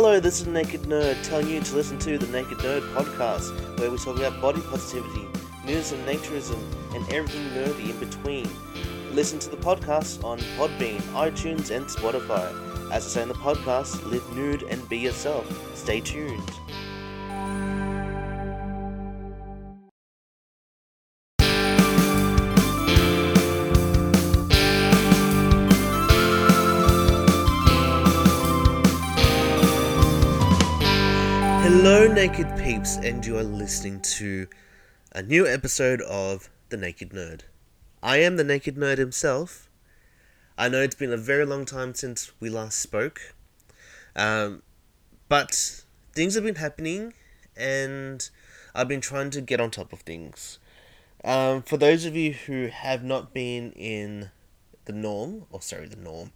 Hello, this is Naked Nerd telling you to listen to the Naked Nerd podcast, where we talk about body positivity, news and naturism, and everything nerdy in between. Listen to the podcast on Podbean, iTunes, and Spotify. As I say in the podcast, live nude and be yourself. Stay tuned. Naked peeps, and you are listening to a new episode of The Naked Nerd. I am the Naked Nerd himself. I know it's been a very long time since we last spoke, um, but things have been happening, and I've been trying to get on top of things. Um, for those of you who have not been in the norm, or sorry, the norm,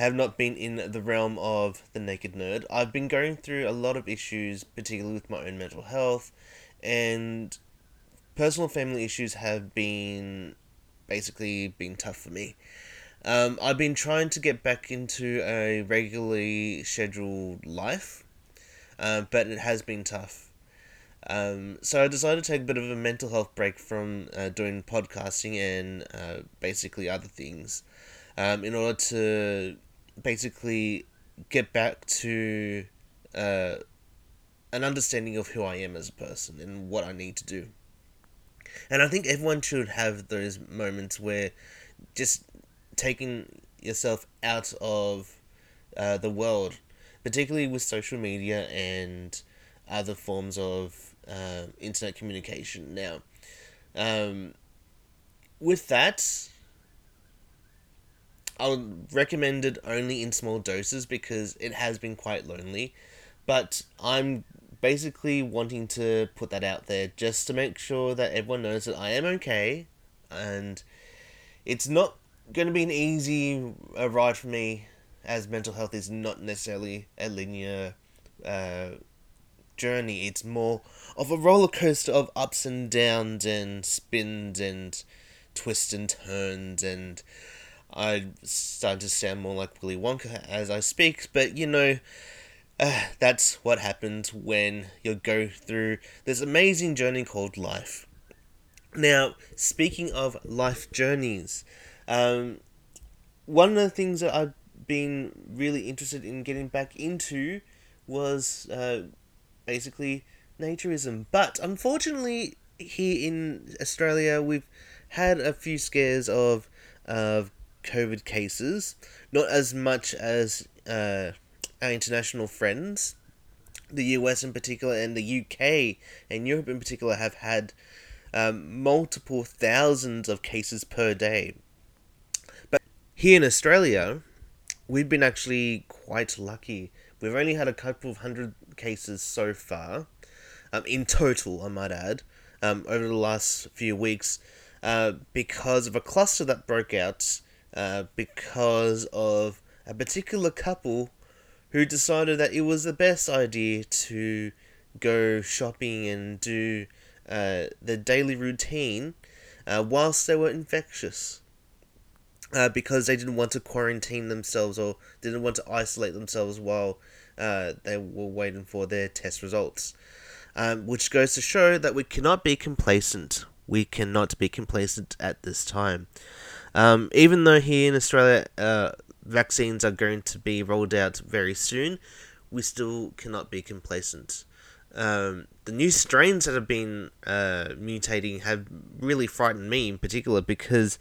have not been in the realm of the naked nerd. I've been going through a lot of issues, particularly with my own mental health, and personal family issues have been basically been tough for me. Um, I've been trying to get back into a regularly scheduled life, uh, but it has been tough. Um, so I decided to take a bit of a mental health break from uh, doing podcasting and uh, basically other things um, in order to basically get back to uh, an understanding of who I am as a person and what I need to do. And I think everyone should have those moments where just taking yourself out of uh, the world, particularly with social media and other forms of uh, internet communication. Now, um, with that, I would recommend it only in small doses because it has been quite lonely. But I'm basically wanting to put that out there just to make sure that everyone knows that I am okay and it's not going to be an easy ride for me as mental health is not necessarily a linear uh, journey. It's more of a roller coaster of ups and downs and spins and twists and turns and I start to sound more like Willy Wonka as I speak, but you know, uh, that's what happens when you go through this amazing journey called life. Now, speaking of life journeys, um, one of the things that I've been really interested in getting back into was uh, basically naturism. But unfortunately, here in Australia, we've had a few scares of of COVID cases, not as much as uh, our international friends. The US in particular, and the UK and Europe in particular, have had um, multiple thousands of cases per day. But here in Australia, we've been actually quite lucky. We've only had a couple of hundred cases so far, um, in total, I might add, um, over the last few weeks, uh, because of a cluster that broke out uh, because of a particular couple who decided that it was the best idea to go shopping and do uh, the daily routine uh, whilst they were infectious. Uh, because they didn't want to quarantine themselves or didn't want to isolate themselves while uh, they were waiting for their test results. Um, which goes to show that we cannot be complacent. We cannot be complacent at this time. Um, even though here in Australia, uh, vaccines are going to be rolled out very soon, we still cannot be complacent. Um, the new strains that have been uh, mutating have really frightened me in particular because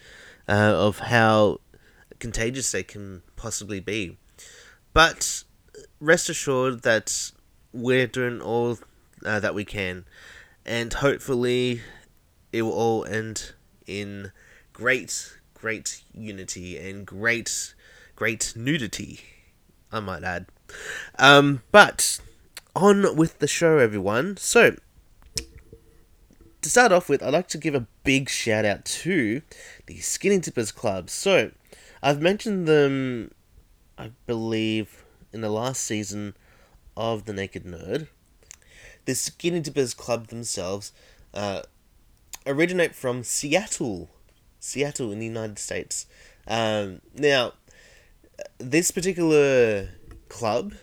uh, of how contagious they can possibly be. But rest assured that we're doing all uh, that we can, and hopefully it will all end in great great unity and great, great nudity, I might add. Um, but on with the show, everyone. So, to start off with, I'd like to give a big shout out to the Skinny Dippers Club. So, I've mentioned them, I believe, in the last season of The Naked Nerd. The Skinny Dippers Club themselves uh, originate from Seattle, Seattle in the United States. Um, now, this particular club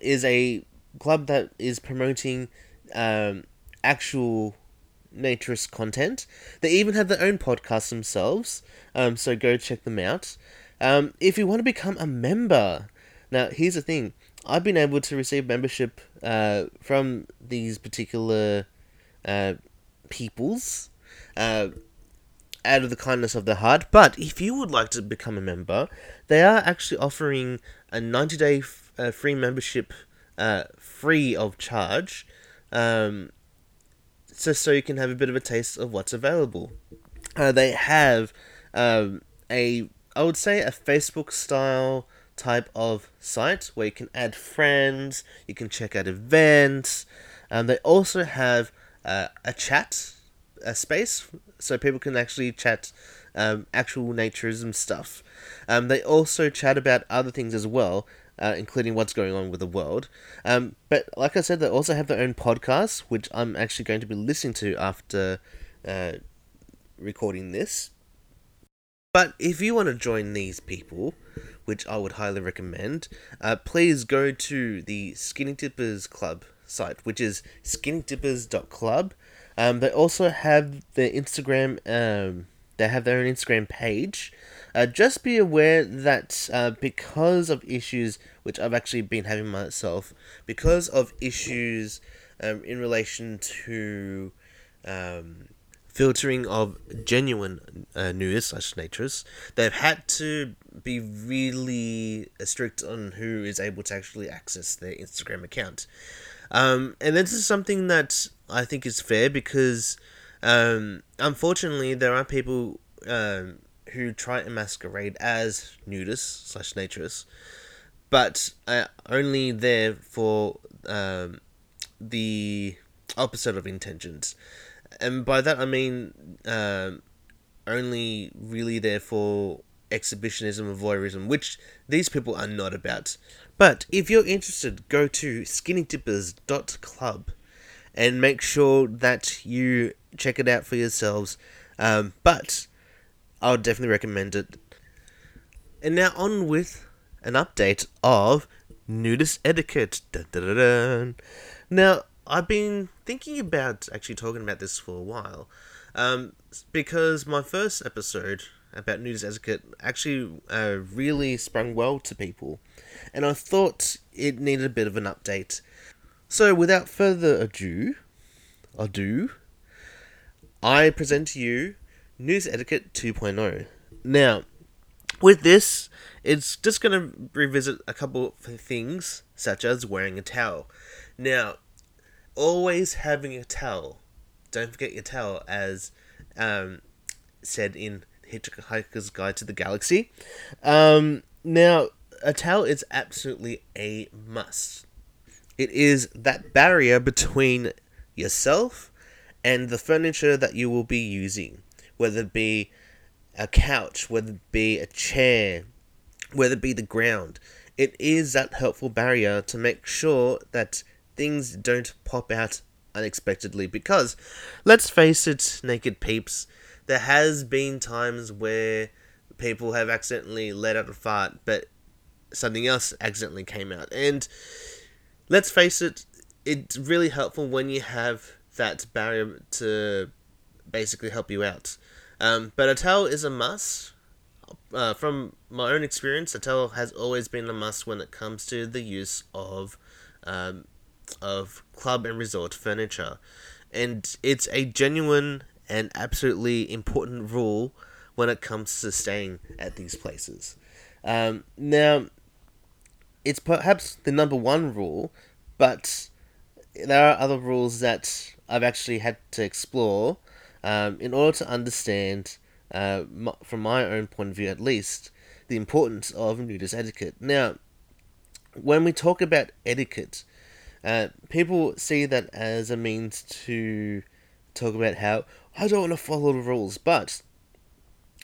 is a club that is promoting um, actual naturist content. They even have their own podcast themselves, um, so go check them out. Um, if you want to become a member, now here's the thing: I've been able to receive membership uh, from these particular uh, peoples. Uh, out of the kindness of their heart. But if you would like to become a member, they are actually offering a 90 day f- uh, free membership uh, free of charge. Um, just so you can have a bit of a taste of what's available. Uh, they have um, a, I would say, a Facebook style type of site where you can add friends, you can check out events. Um, they also have uh, a chat a space so people can actually chat um, actual naturism stuff. Um, they also chat about other things as well, uh, including what's going on with the world. Um, but like I said, they also have their own podcast, which I'm actually going to be listening to after uh, recording this. But if you want to join these people, which I would highly recommend, uh, please go to the Skinny Dippers Club site, which is skinnydippers.club. Um, they also have their Instagram. Um, they have their own Instagram page. Uh, just be aware that uh, because of issues which I've actually been having myself, because of issues um, in relation to um, filtering of genuine uh, news slash natures, they've had to be really strict on who is able to actually access their Instagram account. Um, and this is something that I think is fair because, um, unfortunately, there are people um, who try to masquerade as nudists slash naturists, but are only there for um, the opposite of intentions. And by that I mean um, only really there for exhibitionism and voyeurism, which these people are not about. But if you're interested, go to skinnydippers.club and make sure that you check it out for yourselves. Um, but I would definitely recommend it. And now on with an update of nudist etiquette. Dun, dun, dun, now, I've been thinking about actually talking about this for a while. Um, because my first episode about nudist etiquette actually uh, really sprung well to people. And I thought it needed a bit of an update. So, without further ado, ado, I present to you Nude Etiquette 2.0. Now, with this, it's just going to revisit a couple of things, such as wearing a towel. Now, always having a towel. Don't forget your towel, as um, said in Hitchhiker's Guide to the Galaxy. Um, now, a towel is absolutely a must. It is that barrier between yourself and the furniture that you will be using, whether it be a couch, whether it be a chair, whether it be the ground. It is that helpful barrier to make sure that things don't pop out unexpectedly because let's face it naked peeps there has been times where people have accidentally let out a fart but something else accidentally came out and let's face it it's really helpful when you have that barrier to basically help you out um, but a towel is a must uh, from my own experience, a towel has always been a must when it comes to the use of um, of club and resort furniture. And it's a genuine and absolutely important rule when it comes to staying at these places. Um, now, it's perhaps the number one rule, but there are other rules that I've actually had to explore um, in order to understand, uh, from my own point of view at least, the importance of nudist etiquette. Now, when we talk about etiquette, uh, people see that as a means to talk about how I don't want to follow the rules, but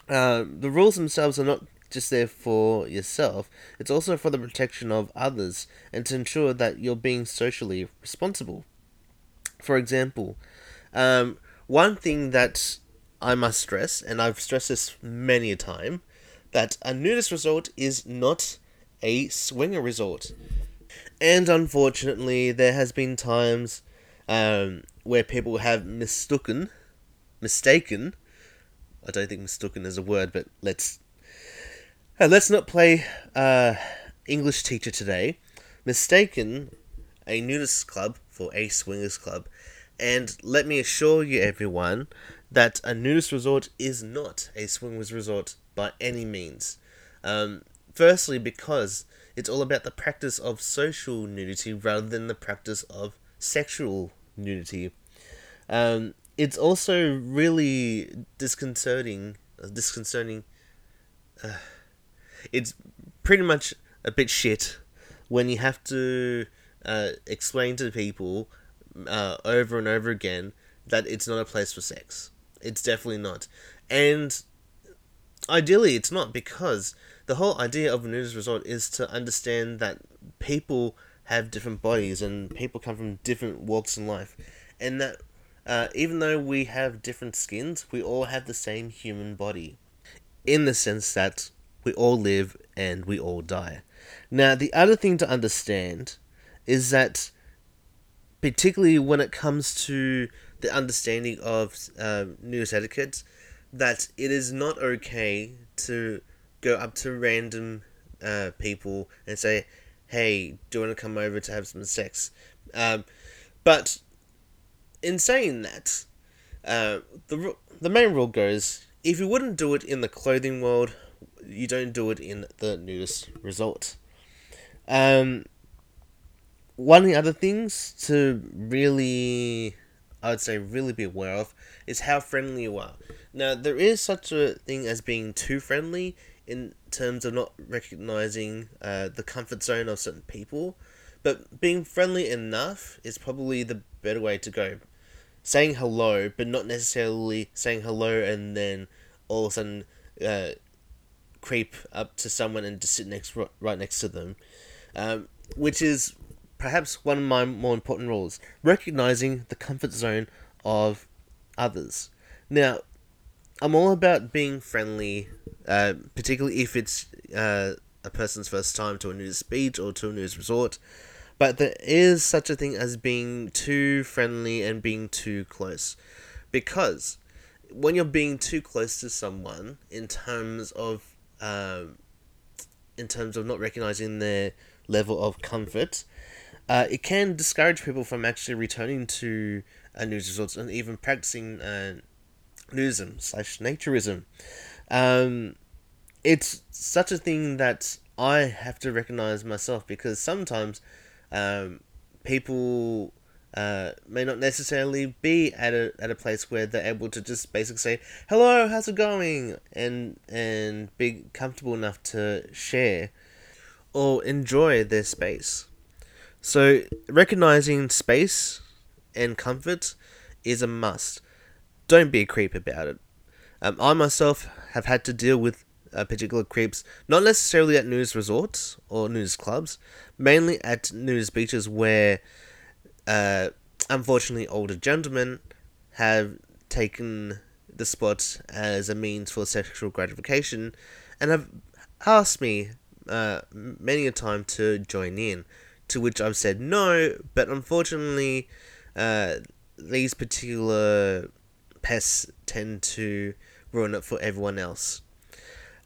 uh, the rules themselves are not just there for yourself, it's also for the protection of others and to ensure that you're being socially responsible. For example, um, one thing that I must stress, and I've stressed this many a time, that a nudist resort is not a swinger resort. And unfortunately, there has been times um, where people have mistaken, mistaken. I don't think mistaken is a word, but let's let's not play uh, English teacher today. Mistaken a nudist club for a swingers club, and let me assure you, everyone, that a nudist resort is not a swingers resort by any means. Um, firstly, because it's all about the practice of social nudity rather than the practice of sexual nudity. Um, it's also really disconcerting. Disconcerting. Uh, it's pretty much a bit shit when you have to uh, explain to people uh, over and over again that it's not a place for sex. It's definitely not. And ideally, it's not because the whole idea of a nudist resort is to understand that people have different bodies and people come from different walks in life, and that uh, even though we have different skins, we all have the same human body, in the sense that we all live and we all die. Now, the other thing to understand is that, particularly when it comes to the understanding of uh, nudist etiquette, that it is not okay to go up to random uh, people and say, "Hey, do you want to come over to have some sex?" Um, but in saying that, uh, the the main rule goes: if you wouldn't do it in the clothing world, you don't do it in the nudist resort. Um, one of the other things to really, I would say, really be aware of is how friendly you are. Now, there is such a thing as being too friendly in terms of not recognizing uh, the comfort zone of certain people, but being friendly enough is probably the better way to go. Saying hello, but not necessarily saying hello and then all of a sudden uh, creep up to someone and just sit next right next to them, um, which is perhaps one of my more important rules. Recognizing the comfort zone of others. Now, I'm all about being friendly, uh, particularly if it's uh, a person's first time to a nudist beach or to a nudist resort. But there is such a thing as being too friendly and being too close. Because when you're being too close to someone in terms of um, in terms of not recognizing their level of comfort, uh, it can discourage people from actually returning to a news resorts and even practicing uh, nudism slash naturism. Um, it's such a thing that I have to recognize myself because sometimes um, people uh, may not necessarily be at a at a place where they're able to just basically say hello, how's it going, and and be comfortable enough to share or enjoy their space. So recognizing space and comfort is a must don't be a creep about it. Um, I myself have had to deal with uh, particular creeps, not necessarily at news resorts or news clubs, mainly at news beaches where, uh, unfortunately, older gentlemen have taken the spot as a means for sexual gratification and have asked me uh, many a time to join in, to which I've said no, but unfortunately, uh, these particular pests tend to ruin it for everyone else.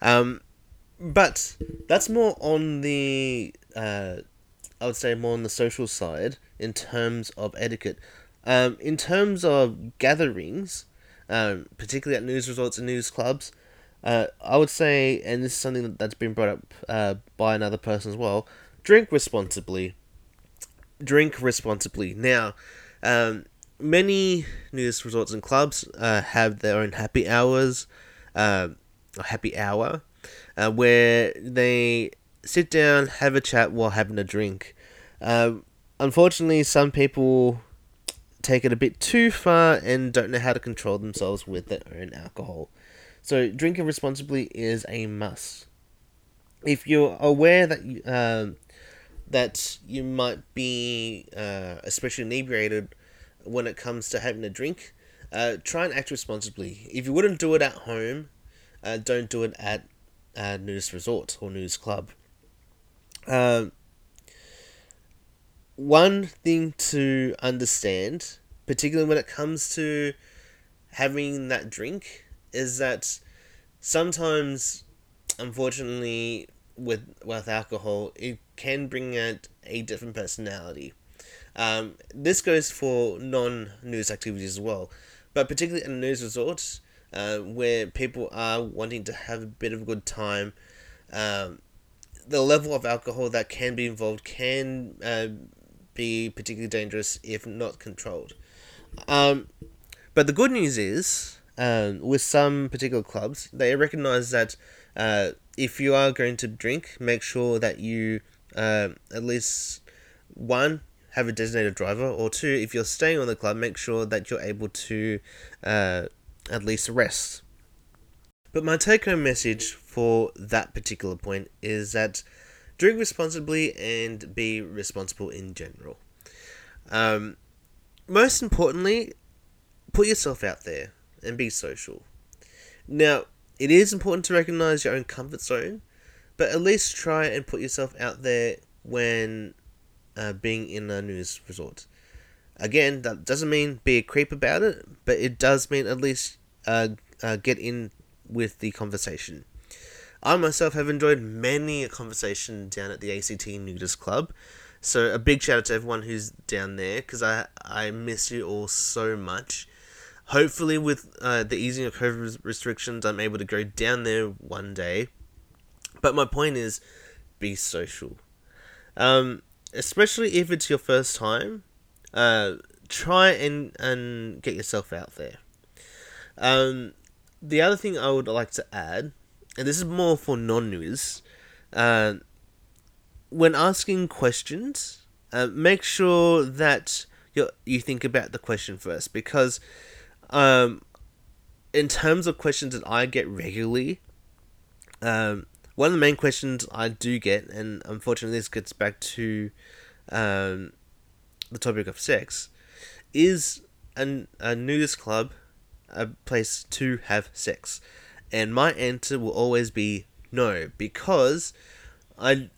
Um, but that's more on the, uh, I would say, more on the social side in terms of etiquette. Um, in terms of gatherings, um, particularly at news resorts and news clubs, uh, I would say, and this is something that's been brought up uh, by another person as well, drink responsibly. Drink responsibly. Now, um, many news resorts and clubs uh, have their own happy hours, uh, happy hour, uh, where they sit down, have a chat while having a drink. Um, unfortunately, some people take it a bit too far and don't know how to control themselves with their own alcohol. So, drinking responsibly is a must. If you're aware that you, um, that you might be uh, especially inebriated when it comes to having a drink, uh, try and act responsibly. If you wouldn't do it at home, uh, don't do it at a nudist resort or nudist club. Um, one thing to understand, particularly when it comes to having that drink, is that sometimes, unfortunately, with with alcohol, it can bring out a different personality. Um, this goes for non news activities as well, but particularly in news resorts, uh, where people are wanting to have a bit of a good time. Um, the level of alcohol that can be involved can uh, be particularly dangerous if not controlled. Um, but the good news is, um, with some particular clubs, they recognize that uh, if you are going to drink, make sure that you uh, at least one have a designated driver, or two, if you're staying on the club, make sure that you're able to uh, at least rest. But my take home message for that particular point is that drink responsibly and be responsible in general. Um, most importantly, put yourself out there and be social. Now, it is important to recognize your own comfort zone, but at least try and put yourself out there when uh, being in a news resort. Again, that doesn't mean be a creep about it, but it does mean at least uh, uh, get in with the conversation. I myself have enjoyed many a conversation down at the ACT Nudist Club, so a big shout out to everyone who's down there because I I miss you all so much. Hopefully, with uh, the easing of COVID restrictions, I'm able to go down there one day. But my point is, be social. Um, especially if it's your first time, uh, try and, and get yourself out there. Um, the other thing I would like to add, and this is more for non news, uh, when asking questions, uh, make sure that you you think about the question first because, um, in terms of questions that I get regularly, um, one of the main questions I do get, and unfortunately this gets back to um, the topic of sex, is an, a nudist club a place to have sex? And my answer will always be no, because I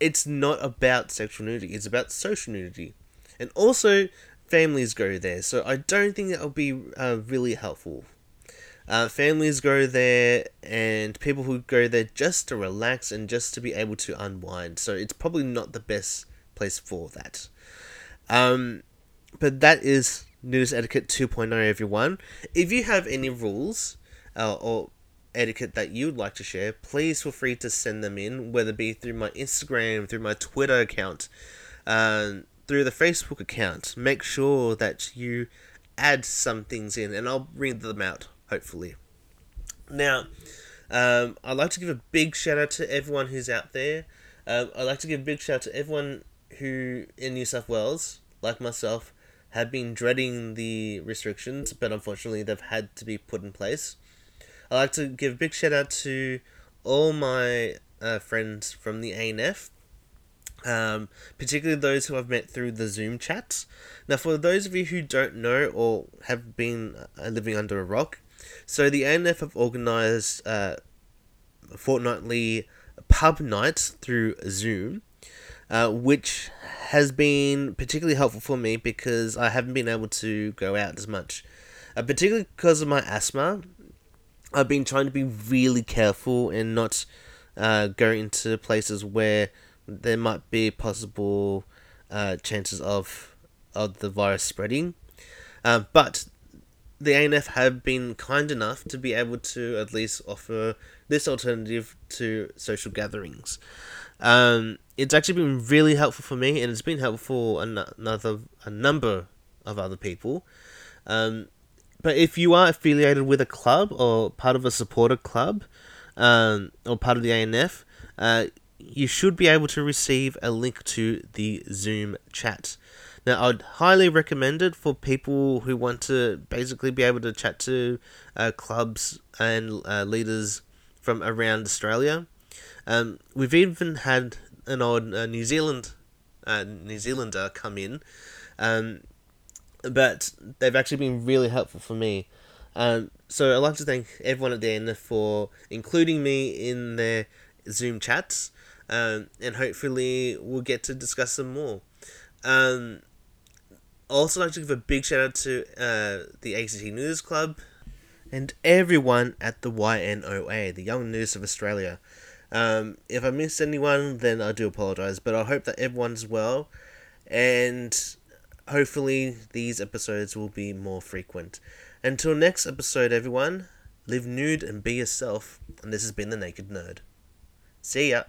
it's not about sexual nudity, it's about social nudity. And also, families go there, so I don't think that will be uh, really helpful uh, families go there and people who go there just to relax and just to be able to unwind. So it's probably not the best place for that. Um, but that is Nude Etiquette 2.0, everyone. If you have any rules uh, or etiquette that you would like to share, please feel free to send them in, whether it be through my Instagram, through my Twitter account, uh, through the Facebook account. Make sure that you add some things in and I'll read them out hopefully. Now, um, I'd like to give a big shout out to everyone who's out there. Um, I'd like to give a big shout out to everyone who in New South Wales, like myself, have been dreading the restrictions, but unfortunately they've had to be put in place. I'd like to give a big shout out to all my uh, friends from the ANF, um, particularly those who I've met through the Zoom chats. Now, for those of you who don't know or have been uh, living under a rock, so the ANF have organised uh, fortnightly pub nights through Zoom, uh, which has been particularly helpful for me because I haven't been able to go out as much. Uh, particularly because of my asthma, I've been trying to be really careful and not uh, go into places where there might be possible uh, chances of of the virus spreading. Uh, but the ANF have been kind enough to be able to at least offer this alternative to social gatherings. Um, it's actually been really helpful for me, and it's been helpful for another a number of other people. Um, but if you are affiliated with a club or part of a supporter club, um, or part of the ANF, uh, you should be able to receive a link to the Zoom chat. Now, I'd highly recommend it for people who want to basically be able to chat to uh, clubs and uh, leaders from around Australia. Um, we've even had an odd uh, New Zealand uh, New Zealander come in, um, but they've actually been really helpful for me. Um, so I'd like to thank everyone at the end for including me in their Zoom chats, um, and hopefully we'll get to discuss some more. Um, also like to give a big shout out to uh, the ACT News Club and everyone at the YNOA, the Young News of Australia. Um, if I missed anyone, then I do apologize, but I hope that everyone's well, and hopefully these episodes will be more frequent. Until next episode, everyone, live nude and be yourself, and this has been The Naked Nerd. See ya!